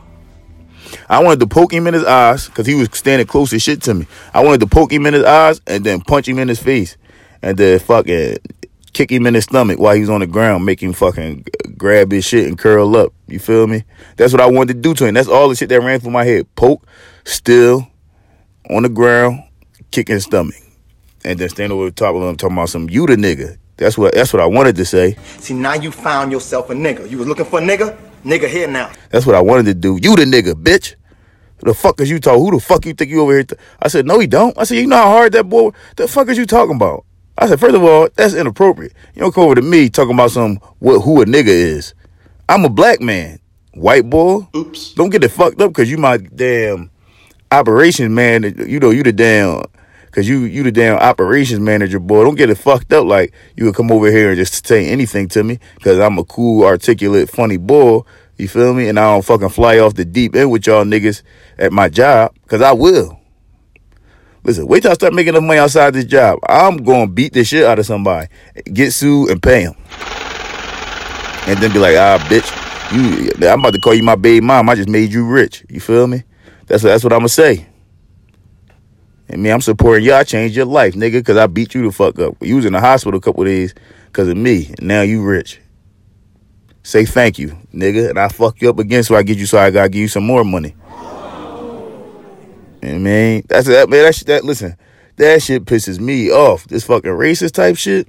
S1: I wanted to poke him in his eyes because he was standing close as shit to me. I wanted to poke him in his eyes and then punch him in his face and then fucking kick him in his stomach while he was on the ground, make him fucking grab his shit and curl up. You feel me? That's what I wanted to do to him. That's all the shit that ran through my head. Poke, still, on the ground, kicking his stomach. And then stand over the top of him talking about some you the nigga. That's what that's what I wanted to say.
S12: See, now you found yourself a nigga. You was looking for a nigga? Nigga here now.
S1: That's what I wanted to do. You the nigga, bitch. The fuck is you talking? Who the fuck you think you over here? Th-? I said, no, he don't. I said, you know how hard that boy. The fuck is you talking about? I said, first of all, that's inappropriate. You don't come over to me talking about some what who a nigga is. I'm a black man, white boy. Oops. Don't get it fucked up because you my damn operations man. You know you the damn because you you the damn operations manager boy. Don't get it fucked up like you would come over here and just say anything to me because I'm a cool, articulate, funny boy. You feel me? And I don't fucking fly off the deep end with y'all niggas at my job because I will. Listen, wait till I start making enough money outside this job. I'm to beat the shit out of somebody, get sued, and pay him. And then be like, ah, bitch, you, I'm about to call you my baby mom. I just made you rich. You feel me? That's that's what I'm gonna say. And me, I'm supporting you. I changed your life, nigga, because I beat you the fuck up. You was in the hospital a couple days because of me. And now you rich. Say thank you, nigga. And I fuck you up again so I get you so I gotta give you some more money. I mean? That's that man, that shit that listen, that shit pisses me off. This fucking racist type shit.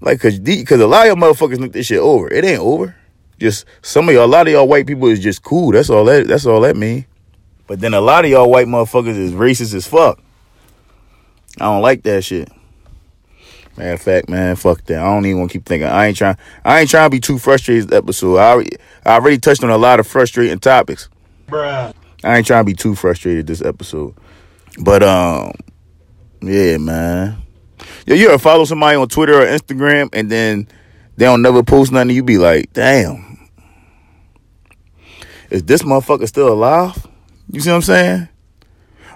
S1: Like cause cause a lot of y'all motherfuckers look this shit over. It ain't over. Just some of y'all, a lot of y'all white people is just cool. That's all that that's all that mean. But then a lot of y'all white motherfuckers is racist as fuck. I don't like that shit. Matter of fact, man, fuck that. I don't even want to keep thinking. I ain't trying. I ain't trying to be too frustrated this episode. I already, I already touched on a lot of frustrating topics.
S3: Bruh.
S1: I ain't trying to be too frustrated this episode. But um, yeah, man. Yo, you ever follow somebody on Twitter or Instagram and then they don't never post nothing? You be like, damn, is this motherfucker still alive? You see what I'm saying?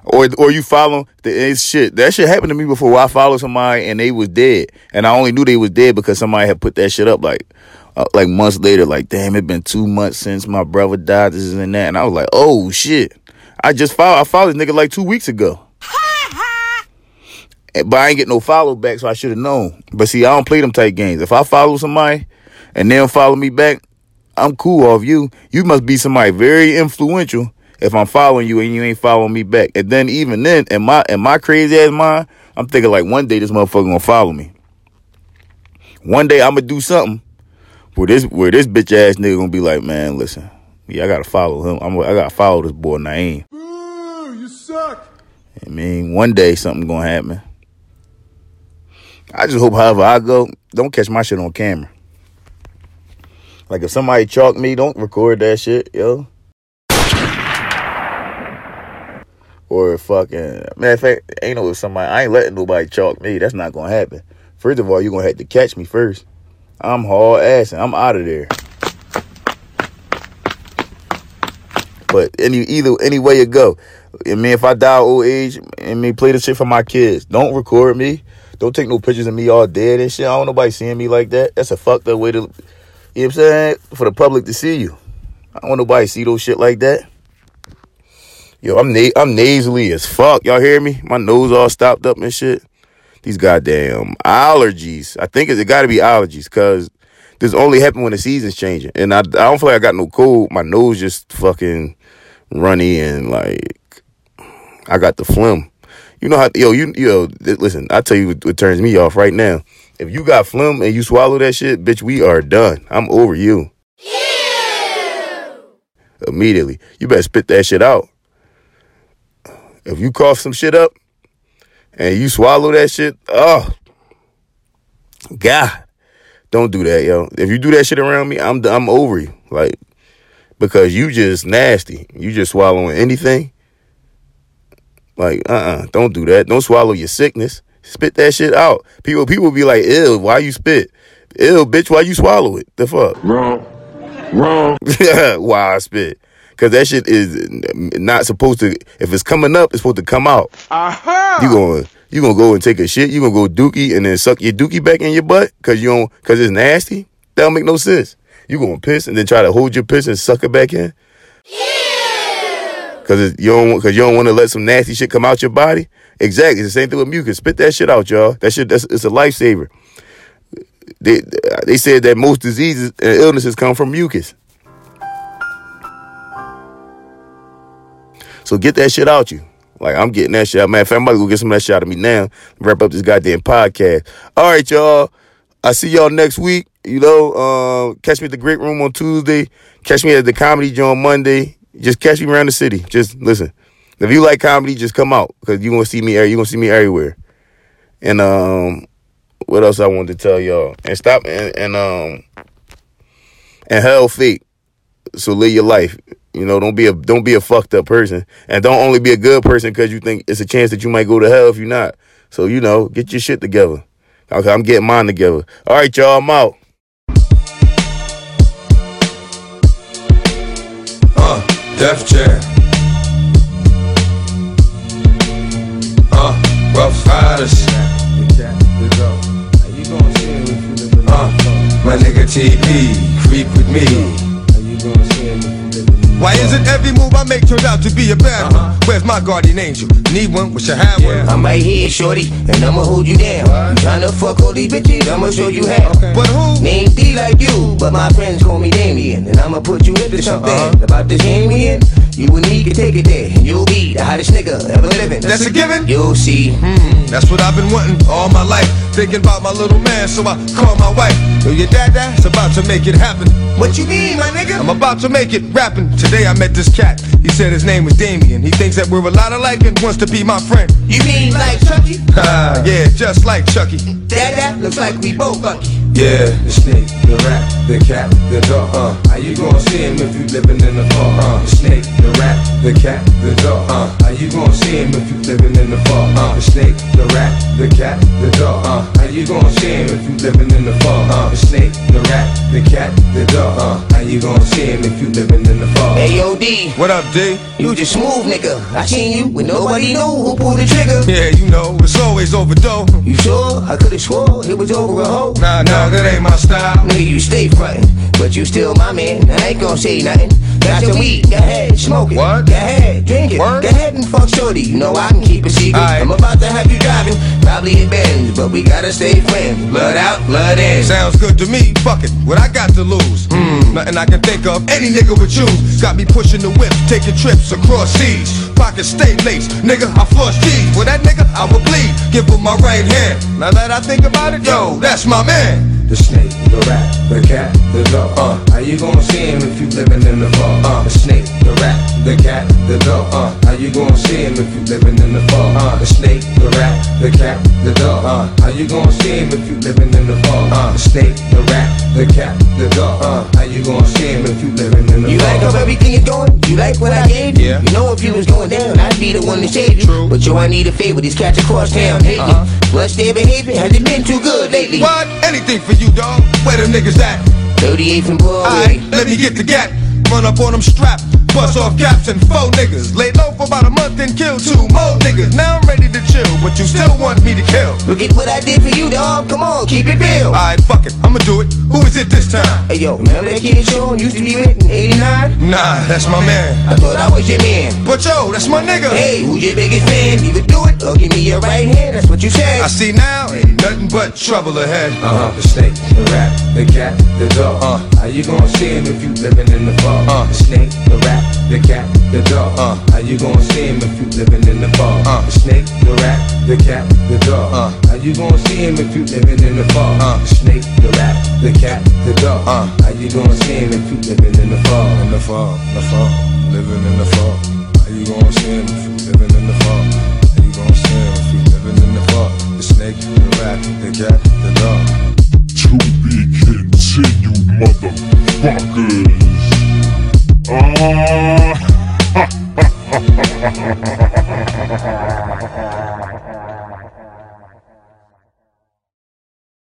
S1: Or or you follow the shit. That shit happened to me before. I followed somebody and they was dead, and I only knew they was dead because somebody had put that shit up like uh, like months later. Like damn, it been two months since my brother died. This and that, and I was like, oh shit. I just followed. I followed this nigga like two weeks ago. But I ain't get no follow back, so I should have known. But see, I don't play them type games. If I follow somebody and they don't follow me back, I'm cool off you. You must be somebody very influential if I'm following you and you ain't following me back. And then even then, in my in my crazy ass mind, I'm thinking like one day this motherfucker gonna follow me. One day I'm gonna do something where this where this bitch ass nigga gonna be like, man, listen, yeah, I gotta follow him. I'm I gotta follow this boy Naeem.
S3: Ooh, you suck.
S1: I mean, one day something gonna happen. I just hope, however I go, don't catch my shit on camera. Like if somebody chalk me, don't record that shit, yo. Or fucking matter of fact, ain't no somebody I ain't letting nobody chalk me. That's not gonna happen. First of all, you're gonna have to catch me first. I'm hard ass and I'm out of there. But any either any way you go. I mean, if I die old age, I mean, play the shit for my kids. Don't record me. Don't take no pictures of me all dead and shit. I don't nobody seeing me like that. That's a fucked up way to, you know what I'm saying? For the public to see you. I don't want nobody see those shit like that. Yo, I'm na- I'm nasally as fuck. Y'all hear me? My nose all stopped up and shit. These goddamn allergies. I think it, it got to be allergies because this only happen when the season's changing. And I, I don't feel like I got no cold. My nose just fucking runny and like I got the phlegm. You know how yo you yo listen. I tell you what, what turns me off right now. If you got phlegm and you swallow that shit, bitch, we are done. I'm over you. Immediately, you better spit that shit out. If you cough some shit up and you swallow that shit, oh God, don't do that, yo. If you do that shit around me, I'm I'm over you. Like because you just nasty. You just swallowing anything. Like, uh-uh, don't do that. Don't swallow your sickness. Spit that shit out. People people be like, ew, why you spit? Ew, bitch, why you swallow it? The fuck?
S3: Wrong. Wrong.
S1: why I spit? Cause that shit is not supposed to. If it's coming up, it's supposed to come out.
S11: Aha!
S1: You going you gonna go and take a shit? You gonna go dookie and then suck your dookie back in your butt? Cause you don't cause it's nasty? That don't make no sense. You gonna piss and then try to hold your piss and suck it back in? Yeah. Cause you don't cause you don't want to let some nasty shit come out your body. Exactly, it's the same thing with mucus. Spit that shit out, y'all. That shit that's it's a lifesaver. They they said that most diseases and illnesses come from mucus. So get that shit out you. Like I'm getting that shit out. Man, if I'm about to go get some of that shit out of me now, wrap up this goddamn podcast. All right, y'all. I see y'all next week. You know, uh, catch me at the Great Room on Tuesday. Catch me at the Comedy Joint Monday. Just catch me around the city. Just listen. If you like comedy, just come out because you gonna see me. You gonna see me everywhere. And um, what else I wanted to tell y'all? And stop and, and um, and hell fake. So live your life. You know, don't be a don't be a fucked up person, and don't only be a good person because you think it's a chance that you might go to hell if you're not. So you know, get your shit together. Okay, I'm getting mine together. All right, y'all, I'm out.
S5: Uh, Def Jam. Uh, Ruff Ryders. Uh, my nigga TP, creep with me. Why is it every move I make turned out to be a bad one? Where's my guardian angel? Need one? Wish I had one.
S13: I'm right here, shorty, and I'ma hold you down. You tryna fuck all these bitches, I'ma show you how.
S5: But who?
S13: Name D like you, but my friends call me Damien. And I'ma put you into something
S5: Uh-huh.
S13: about this Damien. You and me can take it there, and you'll be hottest nigga ever living.
S5: That's a given?
S13: You'll see.
S5: Hmm, that's what I've been wanting all my life. Thinking about my little man, so I call my wife. Yo, your dad, dad's about to make it happen.
S13: What you mean, my nigga?
S5: I'm about to make it rapping. Today I met this cat. He said his name was Damien. He thinks that we're a lot alike and wants to be my friend.
S13: You mean like Chucky?
S5: Ah, yeah, just like Chucky.
S13: That that looks like we both lucky.
S5: Yeah, the snake, the rat, the cat, the dog. Uh, how you gonna see him if you living in the fog? Uh, the snake, the rat, the cat, the dog. Uh, how you gonna see him if you living in the fog? Uh, the snake, the rat, the cat, the dog. Uh, how you gonna see him if you living in the fog? Uh, the snake, the rat, the cat, the dog. Uh, how you gonna see him if you living in the fog?
S13: AOD.
S5: What up, D?
S13: You just smooth, nigga. I seen you when nobody knew who pulled the trigger.
S5: Yeah, you know, it's always overdose.
S13: You sure? I could've swore it was over a hoe.
S5: Nah, nah, that ain't my style.
S13: Nigga, you stay frontin', but you still my man. I ain't gon' say nothing. Got your weed, go ahead, smoke it.
S5: What?
S13: Go ahead, drink it.
S5: Word?
S13: Go ahead and fuck shorty. You know I can keep a secret.
S5: Aight.
S13: I'm about to have you driving, probably in Benz, but we gotta stay friends. Blood out, blood in.
S5: Sounds good to me. Fuck it. What I got to lose? Hmm. Nothing I can think of. Any nigga would choose. Got me pushing the whip, taking trips across seas. Pockets stay laced. Nigga, I flush G's. With that nigga, I will bleed. Give him my right hand. Now that I think about it, yo, that's my man. The snake, the rat, the cat, the dog. Uh, how you gonna see him if you living in the fog? Uh, the snake, the rat, the cat, the dog. Uh, how you gonna see him if you living in the fog? Uh, the snake, the rat, the cat, the dog. Uh, how you gonna see him if you living in the fog? Uh, the snake, the rat, the cat, the dog. Uh, how you gonna see him if you living in the
S13: You
S5: fog?
S13: like how everything is going? You like what I gave you?
S5: Yeah.
S13: You know if you was going down, I'd be the one to save you.
S5: True.
S13: But yo, I need a favor. These cats across town hate
S5: Uh-huh.
S13: me. Plus their behavior hasn't been too good lately.
S5: What? Anything for you, dog. Where them niggas at?
S13: 38th and Broadway.
S5: Alright, let me get the gat. Run up on them strap. Bust off caps and four niggas. Lay low for about a month and kill two more niggas. Now I'm ready to chill, but you still want me to kill.
S13: Look at what I did for you, dog. Come on, keep it real.
S5: Alright, fuck it. I'ma do it. Who is it this time?
S13: Hey yo, remember that kid Sean used to be with in 89?
S5: Nah, that's my man.
S13: I thought I was your man.
S5: But yo, that's my nigga.
S13: Hey, who's your biggest fan? Either do it or give me your right hand. That's what you said.
S5: I see now, ain't nothing but trouble ahead. Uh huh. The snake, the rat, the cat, the dog. Uh, how you gonna see him if you living in the fog? Uh, the snake, the rat, the cat, the dog. Uh, how you gonna see him if you living in the fog? Uh, the snake, the rat, the cat, the dog. Uh, how you gonna see him if you living in the fog? Uh, the snake, the rat, the cat, the dog. Uh, how you gonna see him if you living in the fog? In the fog, the fog, living in the fog. How you gonna see him if you living in the fog? How you gonna see him if you living in the fog? The snake, the rat, the cat, the dog.
S3: To be continued, motherfuckers. Ah.